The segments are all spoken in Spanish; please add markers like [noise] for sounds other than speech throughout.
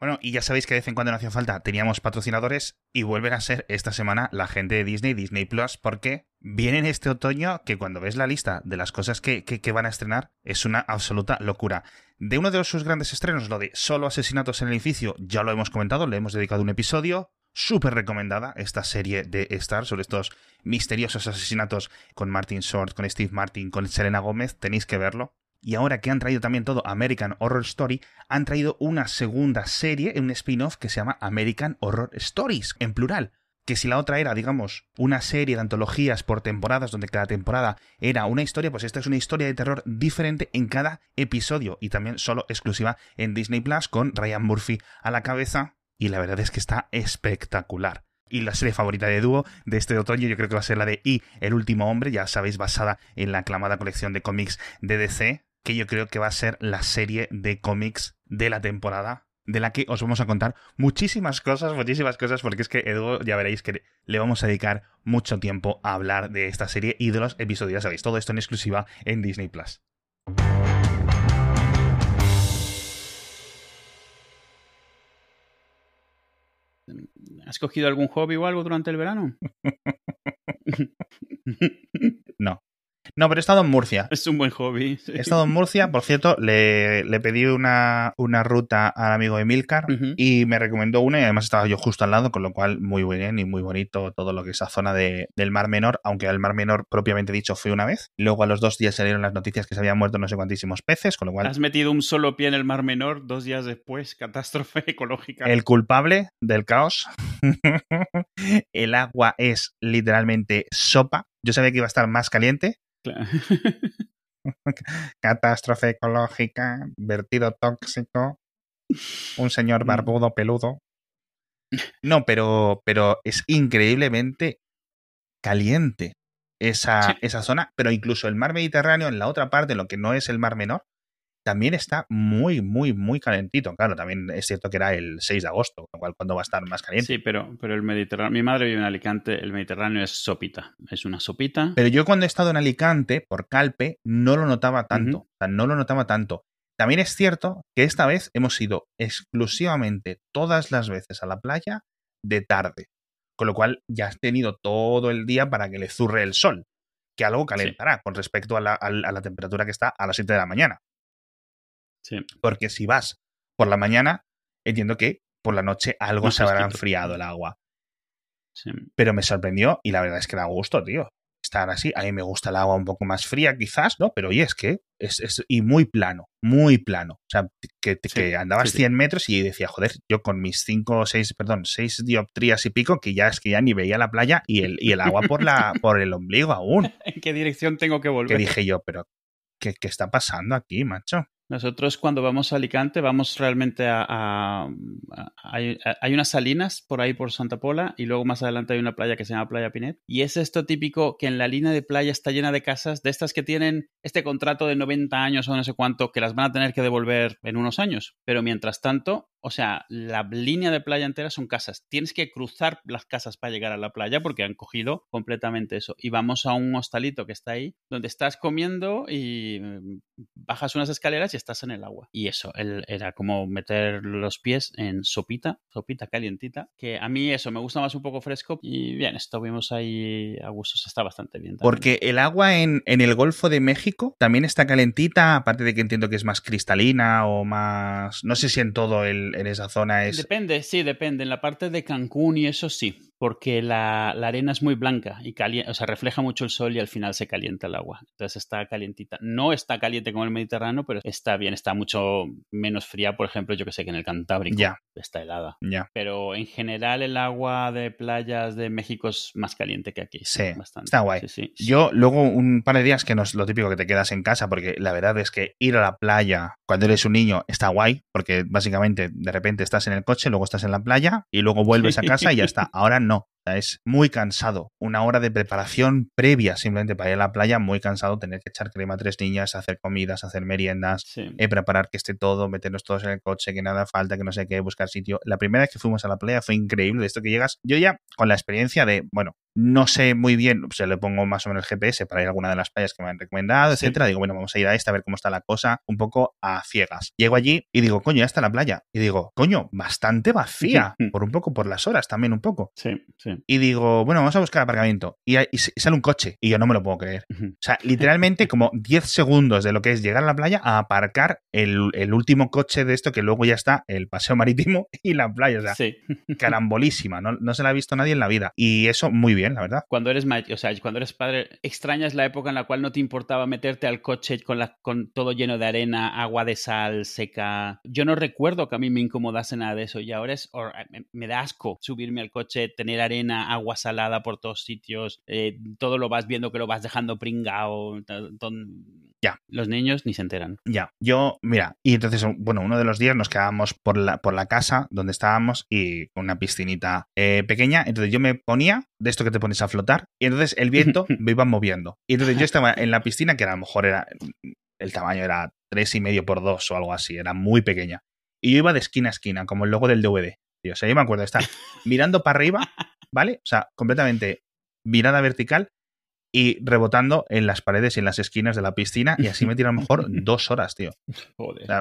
Bueno, y ya sabéis que de vez en cuando no hacía falta, teníamos patrocinadores y vuelven a ser esta semana la gente de Disney, Disney Plus, porque vienen este otoño que cuando ves la lista de las cosas que, que, van a estrenar es una absoluta locura. De uno de sus grandes estrenos, lo de Solo Asesinatos en el Edificio, ya lo hemos comentado, le hemos dedicado un episodio. Súper recomendada esta serie de Star sobre estos misteriosos asesinatos con Martin Short, con Steve Martin, con Selena Gómez. Tenéis que verlo. Y ahora que han traído también todo American Horror Story, han traído una segunda serie, un spin-off que se llama American Horror Stories, en plural. Que si la otra era, digamos, una serie de antologías por temporadas, donde cada temporada era una historia, pues esta es una historia de terror diferente en cada episodio y también solo exclusiva en Disney Plus con Ryan Murphy a la cabeza. Y la verdad es que está espectacular y la serie favorita de dúo de este otoño yo creo que va a ser la de Y, el último hombre, ya sabéis, basada en la aclamada colección de cómics de DC, que yo creo que va a ser la serie de cómics de la temporada de la que os vamos a contar muchísimas cosas, muchísimas cosas, porque es que Edu, ya veréis que le vamos a dedicar mucho tiempo a hablar de esta serie y de los episodios, sabéis, todo esto en exclusiva en Disney Plus. ¿Has cogido algún hobby o algo durante el verano? [laughs] no. No, pero he estado en Murcia. Es un buen hobby. He estado en Murcia, por cierto, le, pedí una, una, ruta al amigo Emilcar y me recomendó una y además estaba yo justo al lado, con lo cual muy bien y muy bonito todo lo que es esa zona de, del Mar Menor, aunque el Mar Menor propiamente dicho fue una vez. Luego a los dos días salieron las noticias que se habían muerto no sé cuantísimos peces, con lo cual... Has metido un solo pie en el Mar Menor dos días después, catástrofe [laughs] ecológica. El culpable del caos. [laughs] el agua es literalmente sopa. Yo sabía que iba a estar más caliente, [laughs] [laughs] Catástrofe ecológica, vertido tóxico, un señor mm. barbudo peludo. No, pero, pero es increíblemente caliente esa, esa zona, pero incluso el mar Mediterráneo en la otra parte, lo que no es el mar menor, también está muy, muy, muy calentito. Claro, también es cierto que era el 6 de agosto, lo cual cuando va a estar más caliente. Sí, pero, pero el Mediterráneo, mi madre vive en Alicante, el Mediterráneo es sopita, es una sopita. Pero yo cuando he estado en Alicante, por Calpe, no lo notaba tanto, o sea, no lo notaba tanto. También es cierto que esta vez hemos ido exclusivamente todas las veces a la playa de tarde, con lo cual ya has tenido todo el día para que le zurre el sol, que algo calentará con respecto a la, a la temperatura que está a las 7 de la mañana. Porque si vas por la mañana, entiendo que por la noche algo se habrá enfriado el agua. Pero me sorprendió y la verdad es que da gusto, tío. Estar así. A mí me gusta el agua un poco más fría, quizás, ¿no? Pero oye, es que es, y muy plano, muy plano. O sea, que, que andabas 100 metros y decía, joder, yo con mis 5 o 6, perdón, 6 dioptrías y pico, que ya es que ya ni veía la playa y el, y el agua por, la, por el ombligo aún. [laughs] ¿En qué dirección tengo que volver? Que dije yo, pero ¿qué, qué está pasando aquí, macho? Nosotros cuando vamos a Alicante vamos realmente a... hay, unas salinas por ahí por Santa Pola y luego más adelante hay una playa que se llama Playa Pinet. Y es esto típico que en la línea de playa está llena de casas de estas que tienen este contrato de 90 años o no sé cuánto que las van a tener que devolver en unos años. Pero mientras tanto o sea, la línea de playa entera son casas. Tienes que cruzar las casas para llegar a la playa porque han cogido completamente eso. Y vamos a un hostalito que está ahí, donde estás comiendo y mm, bajas unas escaleras y estás en el agua. Y eso, era como meter los pies en sopita, sopita calientita, que a mí eso me gusta más un poco fresco. Y bien, estuvimos ahí a gusto, está bastante bien. Porque el agua en, en el Golfo de México también está calentita, aparte de que entiendo que es más cristalina o más... No sé si en todo el en esa zona es... Depende, sí, depende. En la parte de Cancún y eso sí porque la, arena es muy blanca y caliente, o sea, refleja mucho el sol y al final se calienta el agua. Entonces está calientita. No está caliente como el Mediterráneo, pero está bien, está mucho menos fría, por ejemplo, yo que sé que en el Cantábrico ya. está helada. Ya. Pero en general el agua de playas de México es más caliente que aquí. Sí, bastante. está guay. yo luego un par de días que no es lo típico que te quedas en casa, porque la verdad es que ir a la playa cuando eres un niño está guay, porque básicamente de repente estás en el coche, luego estás en la playa y luego vuelves a casa y ya [laughs] está. Ahora no no. Sea, es muy cansado. Una hora de preparación previa simplemente para ir a la playa, muy cansado tener que echar crema a tres niñas, hacer comidas, hacer meriendas, eh, preparar que esté todo, meternos todos en el coche, que nada falta, que no sé qué, buscar sitio. La primera vez que fuimos a la playa fue increíble, de esto que llegas, yo ya con la experiencia de, bueno, no sé muy bien, o sea, le pongo más o menos el GPS para ir a alguna de las playas que me han recomendado, etcétera. Digo, bueno, vamos a ir a esta a ver cómo está la cosa, un poco a ciegas. Llego allí y digo, coño, ya está la playa. Y digo, coño, bastante vacía, [laughs] por un poco, por las horas también un poco. Sí, sí. Y digo, bueno, vamos a buscar aparcamiento. Y, sale un coche. Y yo no me lo puedo creer. O sea, literalmente como 10 segundos de lo que es llegar a la playa a aparcar el, último coche de esto que luego ya está el paseo marítimo [laughs] y la playa. O sea, sí. [laughs] carambolísima. No, no se la ha visto nadie en la vida. Y eso muy bien, la verdad. Cuando eres, o sea, cuando eres padre, extrañas la época en la cual no te importaba meterte al coche con, la, con todo lleno de arena, agua de sal seca. Yo no recuerdo que a mí me incomodase nada de eso y ahora es, me da asco subirme al coche, tener arena, agua salada por todos sitios, eh, todo lo vas viendo que lo vas dejando pringado. Ya. Los niños ni se enteran. Ya. Yo, mira, y entonces, bueno, uno de los días nos quedábamos por la, por la casa donde estábamos y una piscinita eh, pequeña. Entonces yo me ponía de esto que te pones a flotar y entonces el viento [laughs] me iba moviendo. Y entonces yo [laughs] estaba en la piscina, que a lo mejor era, el tamaño era tres y medio por dos o algo así, era muy pequeña. Y yo iba de esquina a esquina, como el logo del DVD. O sea, yo me acuerdo de estar mirando para arriba, ¿vale? O sea, completamente mirada vertical y rebotando en las paredes y en las esquinas de la piscina y así me tiro a lo mejor [laughs] dos horas, tío.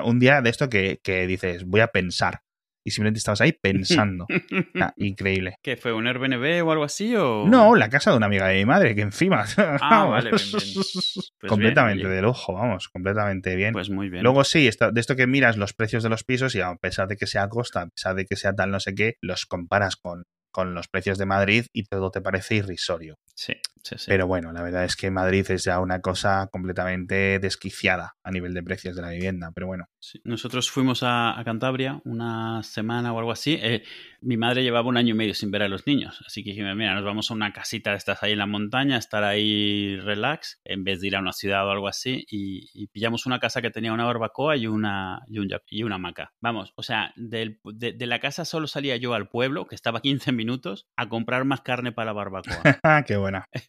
un día de esto que, que, dices, voy a pensar. Y simplemente estabas ahí pensando. [laughs] increíble. ¿Qué fue? ¿Un Airbnb o algo así? O... No, la casa de una amiga de mi madre, que encima. [laughs] Ah, vale, bien, Pues [laughs] completamente de lujo, vamos, completamente bien. Pues muy bien. Luego sí, de esto que miras los precios de los pisos y a pesar de que sea costa, a pesar de que sea tal no sé qué, los comparas con con los precios de Madrid y todo te parece irrisorio. Sí, sí, sí. Pero bueno, la verdad es que Madrid es ya una cosa completamente desquiciada a nivel de precios de la vivienda, pero bueno. Nosotros fuimos a, Cantabria una semana o algo así. Eh, mi madre llevaba un año y medio sin ver a los niños, así que dijimos, mira, nos vamos a una casita de estas ahí en la montaña, estar ahí relax, en vez de ir a una ciudad o algo así, y, pillamos una casa que tenía una barbacoa y una, y, y una hamaca. Vamos, o sea, de, de, la casa solo salía yo al pueblo, que estaba 15 minutos, a comprar más carne para la barbacoa. [laughs] ¡Qué buena! [laughs]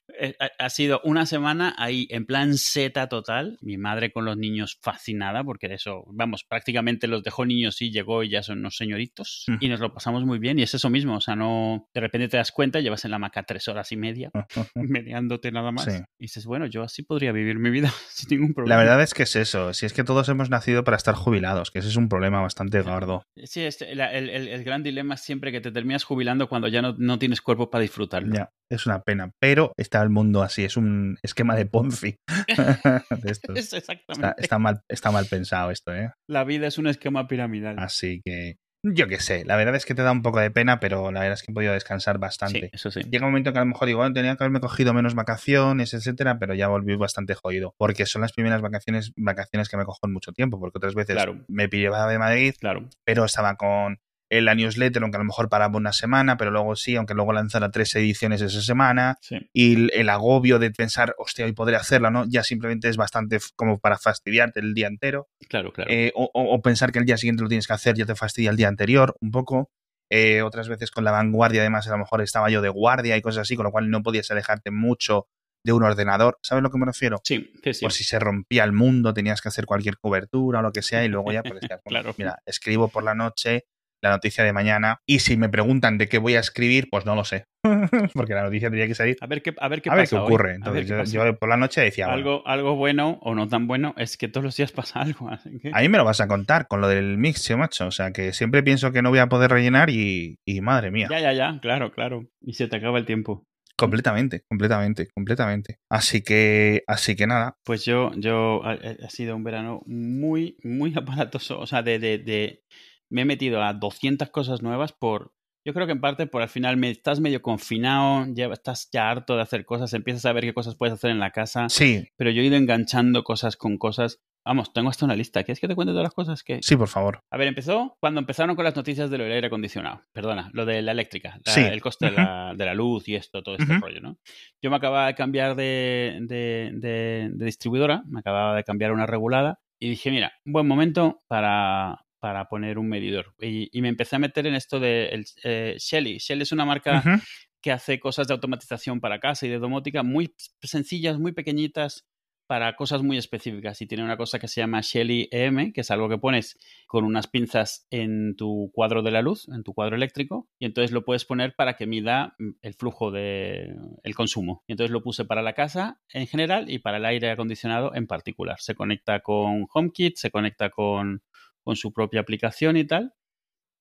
ha sido una semana ahí en plan seta total, mi madre con los niños fascinada, porque de eso, vamos, prácticamente los dejó niños y llegó y ya son unos señoritos, y nos lo pasamos muy bien, y es eso mismo, o sea, no, de repente te das cuenta, llevas en la maca tres horas y media, [laughs] mediándote nada más, y dices, bueno, yo así podría vivir mi vida [laughs] sin ningún problema. La verdad es que es eso, si es que todos hemos nacido para estar jubilados, que ese es un problema bastante gordo. Sí, el, el, gran dilema es siempre que te terminas jubilando cuando ya no, no tienes cuerpo para disfrutarlo. Ya, es una pena, pero está el mundo así, es un esquema de Ponzi. [laughs] de Está, mal, está mal pensado esto, ¿eh? La vida es un esquema piramidal. Así que, yo qué sé, la verdad es que te da un poco de pena, pero la verdad es que he podido descansar bastante. eso sí. Llega un momento que a lo mejor digo, tenía que haberme cogido menos vacaciones, etcétera, pero ya volví bastante jodido. Porque son las primeras vacaciones, vacaciones que me cojo en mucho tiempo, porque otras veces me pillaba de Madrid, claro. pero estaba con en la newsletter, aunque a lo mejor paraba una semana, pero luego sí, aunque luego lanzara tres ediciones esa semana. Y el, agobio de pensar, hostia, hoy podré hacerla, ¿no? Ya simplemente es bastante como para fastidiarte el día entero. Claro, claro. Eh, o, pensar que el día siguiente lo tienes que hacer, ya te fastidia el día anterior, un poco. Eh, otras veces con la vanguardia, además, a lo mejor estaba yo de guardia y cosas así, con lo cual no podías alejarte mucho de un ordenador. ¿Sabes a lo que me refiero? Sí, sí, sí. Por si se rompía el mundo, tenías que hacer cualquier cobertura o lo que sea, y luego ya, pues, [laughs] claro. mira, escribo por la noche, la noticia de mañana. Y si me preguntan de qué voy a escribir, pues no lo sé. [laughs] Porque la noticia tendría que salir. A ver qué, a ver qué, a ver qué ocurre. Entonces, yo, por la noche decía. Algo, algo bueno o no tan bueno es que todos los días pasa algo. A mí me lo vas a contar con lo del mix, macho. O sea, que siempre pienso que no voy a poder rellenar y, y madre mía. Ya, ya, ya. Claro, claro. Y se te acaba el tiempo. Completamente, completamente, completamente. Así que, así que nada. Pues yo, yo, ha, ha sido un verano muy, muy aparatoso. O sea, de, de, de me he metido a 200 cosas nuevas por, yo creo que en parte por al final me estás medio confinado, ya estás ya harto de hacer cosas, empiezas a ver qué cosas puedes hacer en la casa. Sí. Pero yo he ido enganchando cosas con cosas. Vamos, tengo hasta una lista. ¿Quieres que te cuente todas las cosas que...? Sí, por favor. A ver, empezó cuando empezaron con las noticias del aire acondicionado. Perdona, lo de la eléctrica, el coste de, la, luz y esto, todo este rollo, ¿no? Yo me acababa de cambiar de, de, distribuidora, me acababa de cambiar una regulada y dije, mira, buen momento para, para poner un medidor. Y, me empecé a meter en esto de el, eh, Shelly. Shelly es una marca que hace cosas de automatización para casa y de domótica muy sencillas, muy pequeñitas, para cosas muy específicas y tiene una cosa que se llama Shelly EM, que es algo que pones con unas pinzas en tu cuadro de la luz, en tu cuadro eléctrico, y entonces lo puedes poner para que mida mm, el flujo de el consumo. Y entonces lo puse para la casa en general y para el aire acondicionado en particular. Se conecta con HomeKit, se conecta con, con su propia aplicación y tal.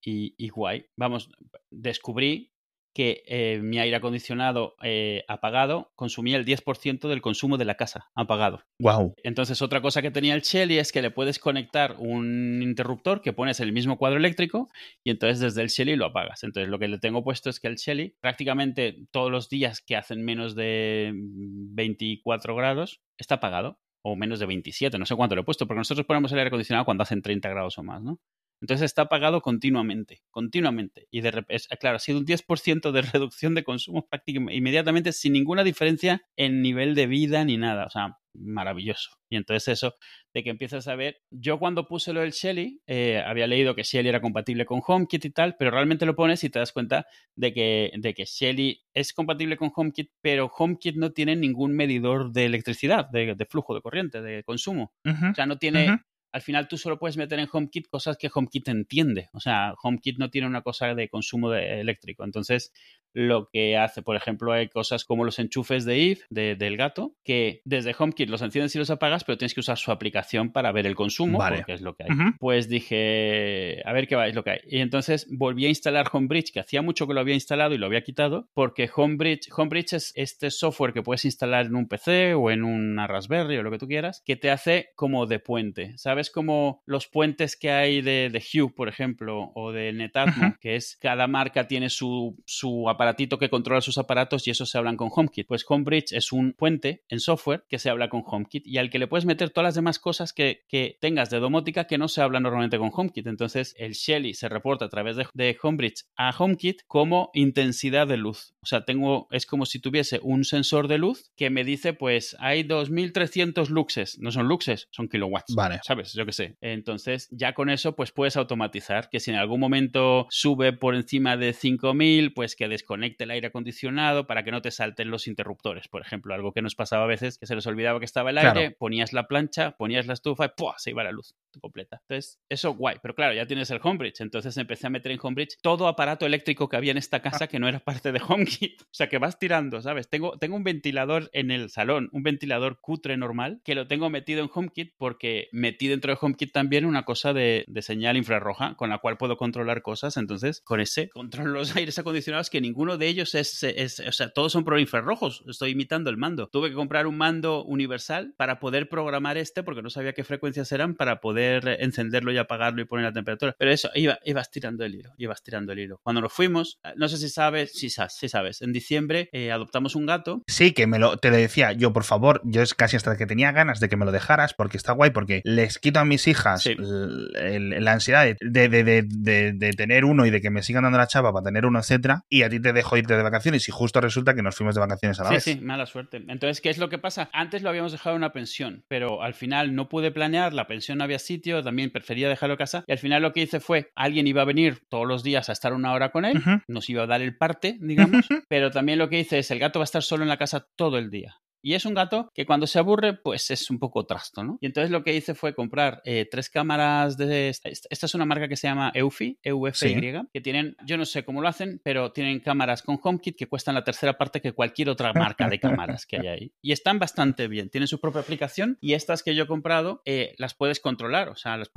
Y, y guay. Vamos, descubrí que eh, mi aire acondicionado eh, apagado consumía el 10% del consumo de la casa apagado. Wow. Entonces, otra cosa que tenía el Shelly es que le puedes conectar un interruptor que pones el mismo cuadro eléctrico y entonces desde el Shelly lo apagas. Entonces, lo que le tengo puesto es que el Shelly prácticamente todos los días que hacen menos de 24 grados está apagado o menos de 27, no sé cuánto le he puesto, porque nosotros ponemos el aire acondicionado cuando hacen 30 grados o más, ¿no? Entonces está pagado continuamente, continuamente. Y de repente, claro, ha sido un 10% de [laughs] reducción de consumo prácticamente inmediatamente sin ninguna diferencia en nivel de vida ni nada. O sea, maravilloso. Y entonces eso, de que empiezas a ver, yo cuando puse lo del Shelly, eh, había leído que Shelly era compatible con HomeKit y tal, pero realmente lo pones y te das cuenta de que, de que Shelly es compatible con HomeKit, pero HomeKit no tiene ningún medidor de electricidad, de, flujo de corriente, de consumo. o sea, no tiene, al final tú solo puedes meter en HomeKit cosas que HomeKit entiende. O sea, HomeKit no tiene una cosa de consumo de eléctrico. Entonces, lo que hace, por ejemplo, hay cosas como los enchufes de Eve, del gato, que desde HomeKit los enciendes y los apagas, pero tienes que usar su aplicación para ver el consumo, porque es lo que hay. Pues dije, a ver qué va, es lo que hay. Y entonces volví a instalar Homebridge, que hacía mucho que lo había instalado y lo había quitado, porque Homebridge, Homebridge es este software que puedes instalar en un PC o en una Raspberry o lo que tú quieras, que te hace como de puente. ¿Sabes? Como los puentes que hay de, de Hue, por ejemplo, o de Netatmo, que es cada marca tiene su, su aparatito que controla sus aparatos y eso se hablan con HomeKit. Pues HomeBridge es un puente en software que se habla con HomeKit y al que le puedes meter todas las demás cosas que, tengas de domótica que no se hablan normalmente con HomeKit. Entonces el Shelly se reporta a través de, de HomeBridge a HomeKit como intensidad de luz. O sea, tengo, es como si tuviese un sensor de luz que me dice, pues hay 2300 luxes. No son luxes, son kilowatts. Vale. ¿Sabes? Yo qué sé. Entonces ya con eso pues puedes automatizar que si en algún momento sube por encima de 5000, pues que conecte el aire acondicionado para que no te salten los interruptores, por ejemplo, algo que nos pasaba a veces que se les olvidaba que estaba el aire, ponías la plancha, ponías la estufa y ¡pua! se iba la luz completa. Entonces, eso guay, pero claro, ya tienes el Homebridge, entonces empecé a meter en Homebridge todo aparato eléctrico que había en esta casa que no era parte de HomeKit, o sea, que vas tirando, ¿sabes? Tengo, tengo un ventilador en el salón, un ventilador cutre normal, que lo tengo metido en HomeKit porque metí dentro de HomeKit también una cosa de, de señal infrarroja con la cual puedo controlar cosas, entonces con ese controlo los aires acondicionados que ningún uno de ellos es, o sea, todos son pro infrarrojos. Estoy imitando el mando. Tuve que comprar un mando universal para poder programar este porque no sabía qué frecuencias eran para poder encenderlo y apagarlo y poner la temperatura. Pero eso, iba, ibas tirando el hilo, ibas tirando el hilo. Cuando nos fuimos, no sé si sabes, si sabes, si sabes, en diciembre eh, adoptamos un gato. Sí, que me lo, te lo decía yo, por favor, yo es casi hasta que tenía ganas de que me lo dejaras porque está guay, porque les quito a mis hijas la ansiedad de, de, tener uno y de que me sigan dando la chapa para tener uno, etcétera, y a ti te dejo irte de vacaciones y justo resulta que nos fuimos de vacaciones a la vez. Sí, sí, mala suerte. Entonces, ¿qué es lo que pasa? Antes lo habíamos dejado en una pensión, pero al final no pude planear, la pensión no había sitio, también prefería dejarlo en casa y al final lo que hice fue, alguien iba a venir todos los días a estar una hora con él, nos iba a dar el parte, digamos, pero también lo que hice es, el gato va a estar solo en la casa todo el día. Y es un gato que cuando se aburre, pues es un poco trasto, ¿no? Y entonces lo que hice fue comprar eh, tres cámaras de... Esta, esta, es una marca que se llama Eufy, EUFY, que tienen, yo no sé cómo lo hacen, pero tienen cámaras con HomeKit que cuestan la tercera parte que cualquier otra marca de cámaras que hay ahí. [laughs] Y están bastante bien, tienen su propia aplicación y estas que yo he comprado eh, las puedes controlar, o sea, las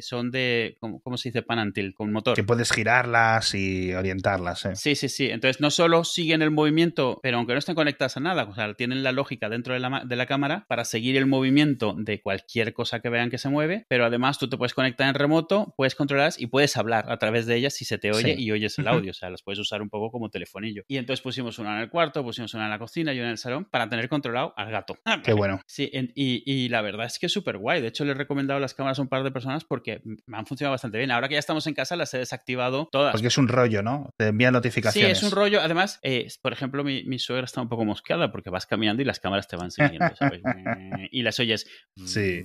son de, ¿cómo, ¿cómo, se dice? Panantil, con motor. Que puedes girarlas y orientarlas, ¿eh? Sí, sí, sí. Entonces no solo siguen el movimiento, pero aunque no estén conectadas a nada, o sea, tienen la lógica dentro de la, de la, cámara para seguir el movimiento de cualquier cosa que vean que se mueve, pero además tú te puedes conectar en remoto, puedes controlar y puedes hablar a través de ellas si se te oye y oyes el audio, o sea, las puedes usar un poco como telefonillo. Y entonces pusimos una en el cuarto, pusimos una en la cocina y una en el salón para tener controlado al gato. Ah, Qué [laughs] bueno. Sí, y, y, la verdad es que es súper guay. De hecho, le he recomendado las cámaras a un par de personas porque me han funcionado bastante bien. Ahora que ya estamos en casa, las he desactivado todas. Porque es un rollo, ¿no? Te envían notificaciones. Sí, es un rollo. Además, eh, por ejemplo, mi, mi suegra está un poco mosqueada porque vas caminando y las cámaras te van siguiendo. [laughs] y las oyes. Sí.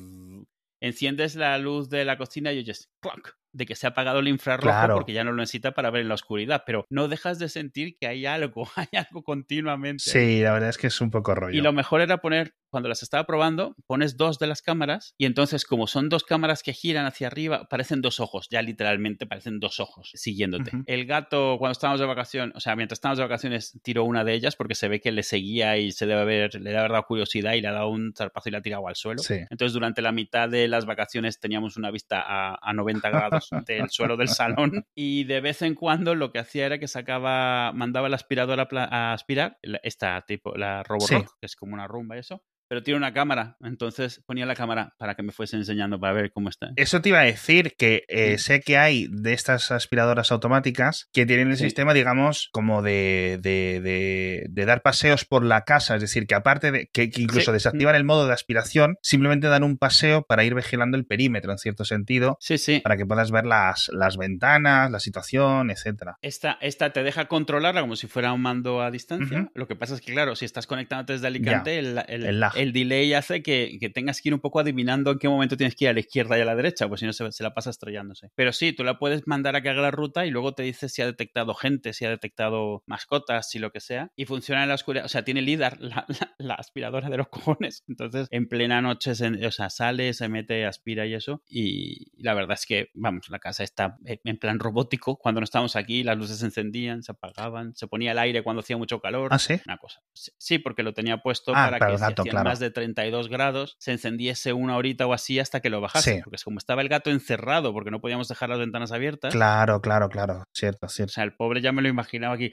Enciendes la luz de la cocina y oyes clock, de que se ha apagado el infrarrojo porque ya no lo necesita para ver en la oscuridad, pero no dejas de sentir que hay algo, [laughs] hay algo continuamente. Sí, la verdad es que es un poco rollo. Y lo mejor era poner, cuando las estaba probando, pones dos de las cámaras y entonces como son dos cámaras que giran hacia arriba, parecen dos ojos, ya literalmente parecen dos ojos siguiéndote. El gato, cuando estábamos de vacaciones, o sea, mientras estábamos de vacaciones, tiró una de ellas porque se ve que le seguía y se debe haber, le debe haber dado curiosidad y le ha dado un zarpazo y la ha tirado al suelo. Entonces durante la mitad de las vacaciones teníamos una vista a, a 90 grados [laughs] del suelo del salón y de vez en cuando lo que hacía era que sacaba, mandaba la aspiradora a aspirar, esta tipo, la Roborock, que es como una rumba y eso, pero tiene una cámara, entonces ponía la cámara para que me fuese enseñando para ver cómo está. Eso te iba a decir que eh, sé que hay de estas aspiradoras automáticas que tienen el sistema, digamos, como de, de, de, dar paseos por la casa, es decir, que aparte de que, incluso desactivan el modo de aspiración, simplemente dan un paseo para ir vigilando el perímetro en cierto sentido, sí, sí. para que puedas ver las, las ventanas, la situación, etcétera. Esta, esta te deja controlarla como si fuera un mando a distancia. Lo que pasa es que, claro, si estás conectado desde Alicante, el, el, el, el delay hace que, tengas que ir un poco adivinando en qué momento tienes que ir a la izquierda y a la derecha, pues si no se, la pasa estrellándose. Pero sí, tú la puedes mandar a que haga la ruta y luego te dice si ha detectado gente, si ha detectado mascotas, si lo que sea. Y funciona en la oscuridad, o sea, tiene LIDAR, [laughs] la, aspiradora de los cojones. Entonces, en plena noche, o sea, sale, se mete, aspira y eso. Y la verdad es que, vamos, la casa está en plan robótico. Cuando no estábamos aquí, las luces se encendían, se apagaban, se ponía el aire cuando hacía mucho calor. ¿Ah, sí? Una cosa. Sí, porque lo tenía puesto ah, para que gato, más de 32 grados se encendiese una horita o así hasta que lo bajase. Porque como estaba el gato encerrado porque no podíamos dejar las ventanas abiertas. Claro, claro, claro. Cierto, cierto. O sea, el pobre ya me lo imaginaba aquí.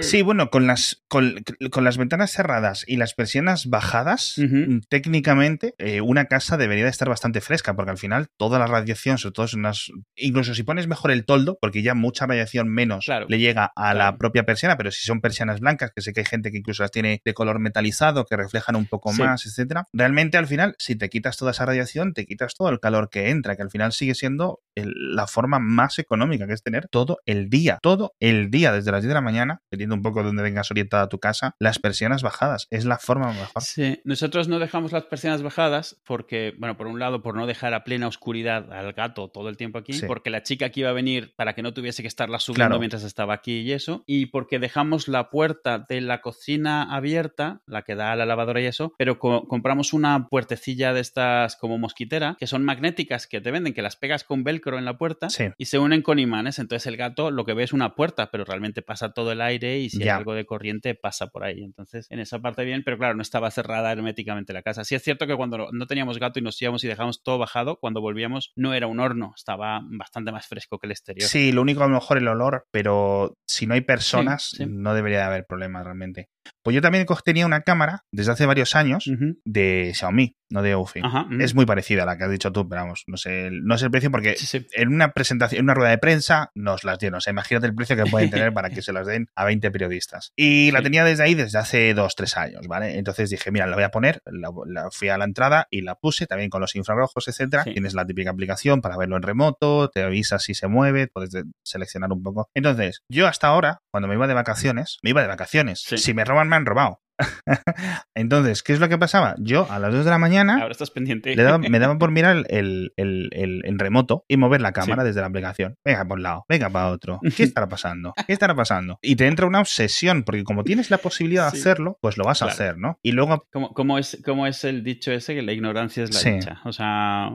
Sí, bueno, con las, con, las ventanas cerradas y las persianas bajadas, técnicamente eh, una casa debería de estar bastante fresca porque al final toda la radiación, sobre todo en. Incluso si pones mejor el toldo, porque ya mucha radiación menos le llega a la propia persiana, pero si son persianas blancas, que sé que hay gente que incluso las tiene de color metalizado, que reflejan un poco más, etcétera. Realmente al final, si te quitas toda esa radiación, te quitas todo el calor que entra, que al final sigue siendo la forma más económica, que es tener todo el día, todo el día, desde las 10 de la mañana, dependiendo un poco de donde vengas orientada tu casa, las persianas bajadas. Es la forma mejor. Sí, nosotros no dejamos las persianas bajadas porque, bueno, por un lado, por no dejar a plena oscuridad al gato todo el tiempo aquí, porque la chica que iba a venir para que no tuviese que estarla subiendo mientras estaba aquí y eso, y porque dejamos la puerta de la cocina abierta, la que da a la lavadora y eso, pero compramos una puertecilla de estas como mosquitera, que son magnéticas que te venden, que las pegas con velcro en la puerta y se unen con imanes. Entonces el gato lo que ve es una puerta, pero realmente pasa todo el aire y si hay algo de corriente pasa por ahí. Entonces en esa parte bien, pero claro, no estaba cerrada herméticamente la casa. Sí es cierto que cuando no teníamos gato y nos íbamos y dejamos todo bajado, cuando volvíamos no era un horno, estaba bastante más fresco que el exterior. Sí, lo único a lo mejor el olor, pero si no hay personas no debería de haber problema realmente. Pues yo también tenía una cámara desde hace varios años de Xiaomi, no de Ufi. Es muy parecida a la que has dicho tú, pero vamos, no sé, no sé el precio porque en una presentación, en una rueda de prensa nos las dieron. O sea, imagínate el precio que pueden [laughs] tener para que se las den a 20 periodistas. Y la tenía desde ahí desde hace 2, 3 años, ¿vale? Entonces dije, mira, la voy a poner, la, fui a la entrada y la puse también con los infrarrojos, etcétera. Tienes la típica aplicación para verlo en remoto, te avisa si se mueve, puedes seleccionar un poco. Entonces, yo hasta ahora, cuando me iba de vacaciones, me iba de vacaciones. Si me roban, me han robado. [laughs] Entonces, ¿qué es lo que pasaba? Yo a las 2 de la mañana. Ahora estás pendiente. me daban [laughs] por mirar el, el, remoto y mover la cámara desde la aplicación. Venga por un lado, venga para otro. [laughs] ¿Qué estará pasando? ¿Qué estará pasando? Y te entra una obsesión, porque como tienes la posibilidad de hacerlo, pues lo vas a hacer, ¿no? Y luego. Como, es, como es el dicho ese que la ignorancia es la dicha. O sea, a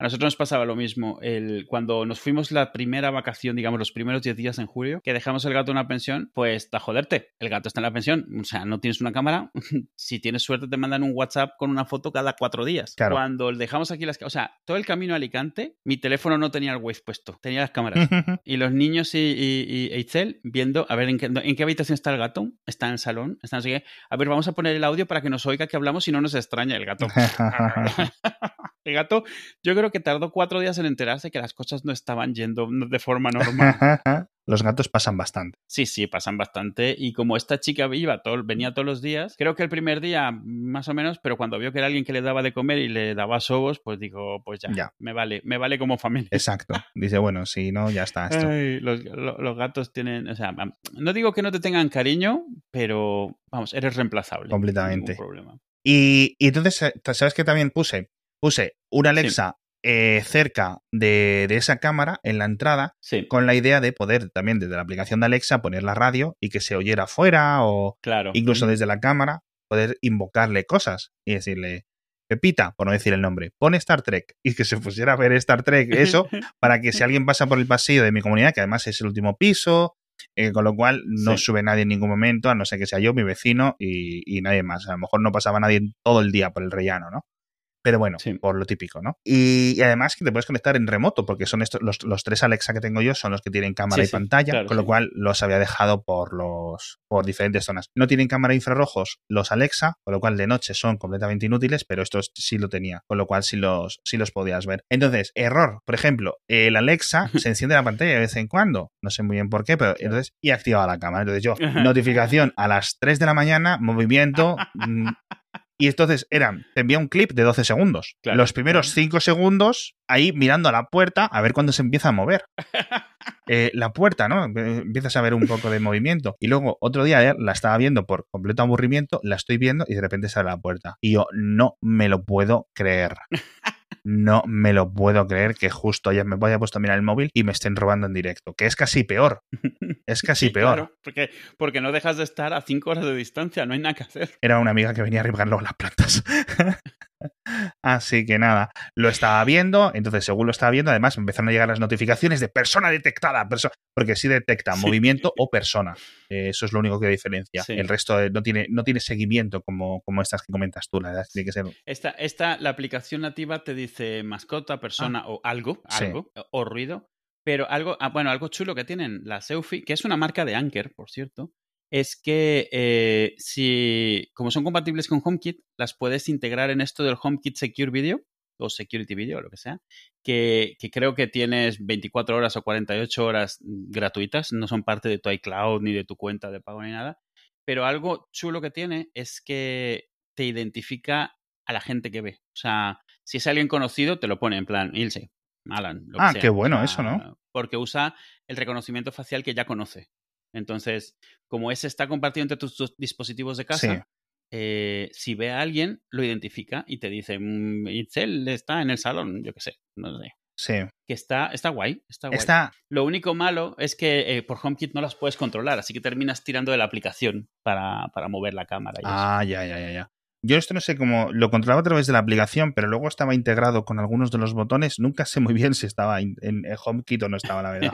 nosotros nos pasaba lo mismo. El, cuando nos fuimos la primera vacación, digamos, los primeros 10 días en julio, que dejamos el gato en una pensión, pues da joderte. El gato está en la pensión. O sea, no tienes una cámara, [laughs] si tienes suerte te mandan un WhatsApp con una foto cada cuatro días. Cuando dejamos aquí las... O sea, todo el camino a Alicante, mi teléfono no tenía el Waze puesto, tenía las cámaras. [laughs] y los niños y, y, Eitzel viendo, a ver, ¿en qué, ¿en qué, habitación está el gato? Está en el salón, está en A ver, vamos a poner el audio para que nos oiga que hablamos y no nos extraña el gato. [laughs] el gato, yo creo que tardó cuatro días en enterarse que las cosas no estaban yendo de forma normal. [laughs] los gatos pasan bastante. Sí, sí, pasan bastante. Y como esta chica iba todo, venía todos los días, creo que el primer día más o menos, pero cuando vio que era alguien que le daba de comer y le daba sobos, pues digo, pues ya, me vale, me vale como familia. Exacto. Dice, bueno, si no, ya está. los, gatos tienen, o sea, no digo que no te tengan cariño, pero vamos, eres reemplazable. Completamente. problema. Y, y entonces, ¿sabes qué también puse? Puse una Alexa eh, cerca de, esa cámara, en la entrada, con la idea de poder también desde la aplicación de Alexa poner la radio y que se oyera afuera o claro. incluso desde la cámara poder invocarle cosas y decirle, Pepita, por no decir el nombre, pone Star Trek y que se pusiera a ver Star Trek, eso, [laughs] para que si alguien pasa por el pasillo de mi comunidad, que además es el último piso, eh, con lo cual no sube nadie en ningún momento, a no ser que sea yo, mi vecino y, y, nadie más. A lo mejor no pasaba nadie todo el día por el rellano, ¿no? Pero bueno, por lo típico, ¿no? Y, además que te puedes conectar en remoto, porque son estos, los, tres Alexa que tengo yo son los que tienen cámara y pantalla, con lo cual los había dejado por los por diferentes zonas. No tienen cámara infrarrojos los Alexa, con lo cual de noche son completamente inútiles, pero estos sí lo tenía, con lo cual sí los, sí los podías ver. Entonces, error, por ejemplo, el Alexa [laughs] se enciende la pantalla de vez en cuando, no sé muy bien por qué, pero entonces, y activaba la cámara. Entonces yo, [laughs] notificación a las 3 de la mañana, movimiento, [laughs] mm, y entonces eran, te envía un clip de 12 segundos. Los primeros 5 segundos ahí mirando a la puerta a ver cuándo se empieza a mover. [laughs] Eh, la puerta, ¿no? Empiezas a ver un poco de movimiento. Y luego otro día eh, la estaba viendo por completo aburrimiento, la estoy viendo y de repente sale la puerta. Y yo no me lo puedo creer. No me lo puedo creer que justo ya me haya puesto a mirar el móvil y me estén robando en directo, que es casi peor. Es [laughs] casi peor. Claro, porque, porque no dejas de estar a cinco horas de distancia, no hay nada que hacer. Era una amiga que venía a luego las plantas. [laughs] Así que nada, lo estaba viendo, entonces según lo estaba viendo, además me empezaron a llegar las notificaciones de persona detectada, porque sí detecta movimiento o persona. eso es lo único que diferencia. El resto no tiene, no tiene seguimiento como, como estas que comentas tú, la verdad. Tiene que ser... esta, esta, la aplicación nativa te dice mascota, persona ah. o algo, algo, o ruido. Pero algo, ah, bueno, algo chulo que tienen la Selfie, que es una marca de Anker, por cierto, es que eh, si, como son compatibles con HomeKit, las puedes integrar en esto del HomeKit Secure Video o Security Video, o lo que sea, que, creo que tienes 24 horas o 48 horas gratuitas, no son parte de tu iCloud ni de tu cuenta de pago ni nada, pero algo chulo que tiene es que te identifica a la gente que ve. O sea, si es alguien conocido, te lo pone en plan, Ilse, Alan. Lo ah, qué bueno eso, ¿no? Porque usa el reconocimiento facial que ya conoce. Entonces, como ese está compartido entre tus, dispositivos de casa, eh, si ve a alguien, lo identifica y te dice, mm, Itzel está en el salón, yo qué sé, no sé. Sí. Que está, está guay, está guay. Está... Lo único malo es que eh, por HomeKit no las puedes controlar, así que terminas tirando de la aplicación para, para mover la cámara. ah, ya, ya, ya, ya. Yo esto no sé cómo lo controlaba a través de la aplicación, pero luego estaba integrado con algunos de los botones. Nunca sé muy bien si estaba en, en HomeKit o no estaba, la verdad.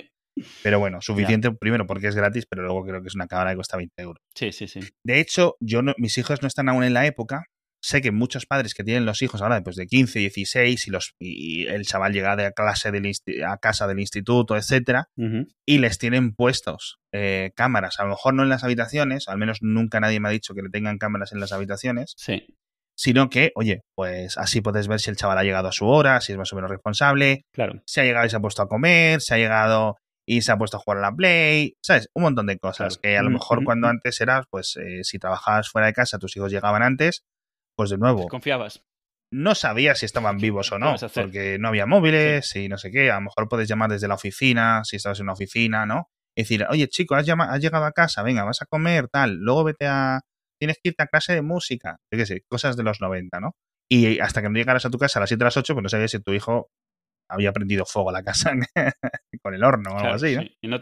Pero bueno, [laughs] suficiente primero porque es gratis, pero luego creo que es una cámara que cuesta 20 euros. Sí, sí, sí. De hecho, yo mis hijos no están aún en la época. Sé que muchos padres que tienen los hijos ahora pues, de 15, 16 y, los, y el chaval llega de clase del a casa del instituto, etcétera, y les tienen puestos eh, cámaras. A lo mejor no en las habitaciones, al menos nunca nadie me ha dicho que le tengan cámaras en las habitaciones. Sí sino que, oye, pues así puedes ver si el chaval ha llegado a su hora, si es más o menos responsable, claro. si ha llegado y se ha puesto a comer, si ha llegado y se ha puesto a jugar a la Play, ¿sabes? Un montón de cosas que a lo mejor cuando antes eras, pues eh, si trabajabas fuera de casa, tus hijos llegaban antes, pues de nuevo. Confiabas. No sabías si estaban vivos o no, porque no había móviles y no sé qué. A lo mejor puedes llamar desde la oficina, si estabas en una oficina, ¿no? Y decir, oye, chico, has, has llegado a casa, venga, vas a comer, tal, luego vete a. Tienes que irte a clase de música, yo qué sé, cosas de los 90, ¿no? Y hasta que no llegaras a tu casa a las 7 a las 8, pues no sabías si tu hijo había prendido fuego a la casa [laughs] con el horno o algo así, ¿no?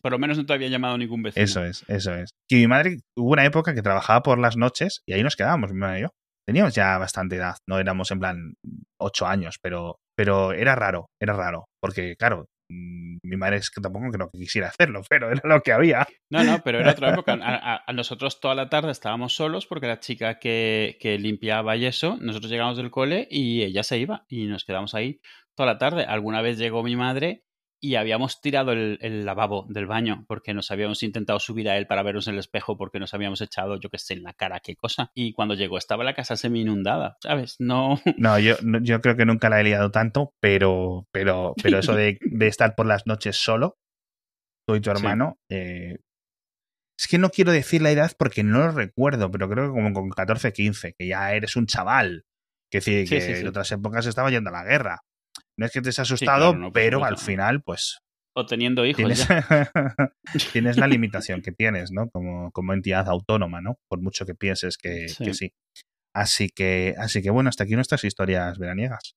por lo menos no te había llamado ningún vecino. Eso es, eso es. Y mi madre hubo una época que trabajaba por las noches y ahí nos quedábamos, mi madre y yo. Teníamos ya bastante edad, no éramos en plan ocho años, pero, pero era raro, era raro. Porque, claro, mm, mi madre es que tampoco creo que quisiera hacerlo, [laughs] pero era lo que había. No, no, pero era otra época. [laughs] A, nosotros toda la tarde estábamos solos porque la chica que, que, limpiaba y eso, nosotros llegamos del cole y ella se iba y nos quedamos ahí toda la tarde. Alguna vez llegó mi madre y habíamos tirado el, lavabo del baño porque nos habíamos intentado subir a él para vernos en el espejo porque nos habíamos echado, yo qué sé, en la cara, qué cosa. Y cuando llegó estaba la casa semi inundada, ¿sabes? No. [laughs] No, yo, yo creo que nunca la he liado tanto, pero, pero, pero eso de, [laughs] estar por las noches solo, tú y tu hermano, eh, es que no quiero decir la edad porque no lo recuerdo, pero creo que como con 14, 15, que ya eres un chaval. Que, decir, que en otras épocas estaba yendo a la guerra. No es que te has asustado, pero al final, pues. O teniendo hijos. Tienes, [laughs] tienes la [laughs] limitación que tienes, ¿no? Como, como entidad autónoma, ¿no? Por mucho que pienses que sí. que sí. Así que, así que bueno, hasta aquí nuestras historias veraniegas.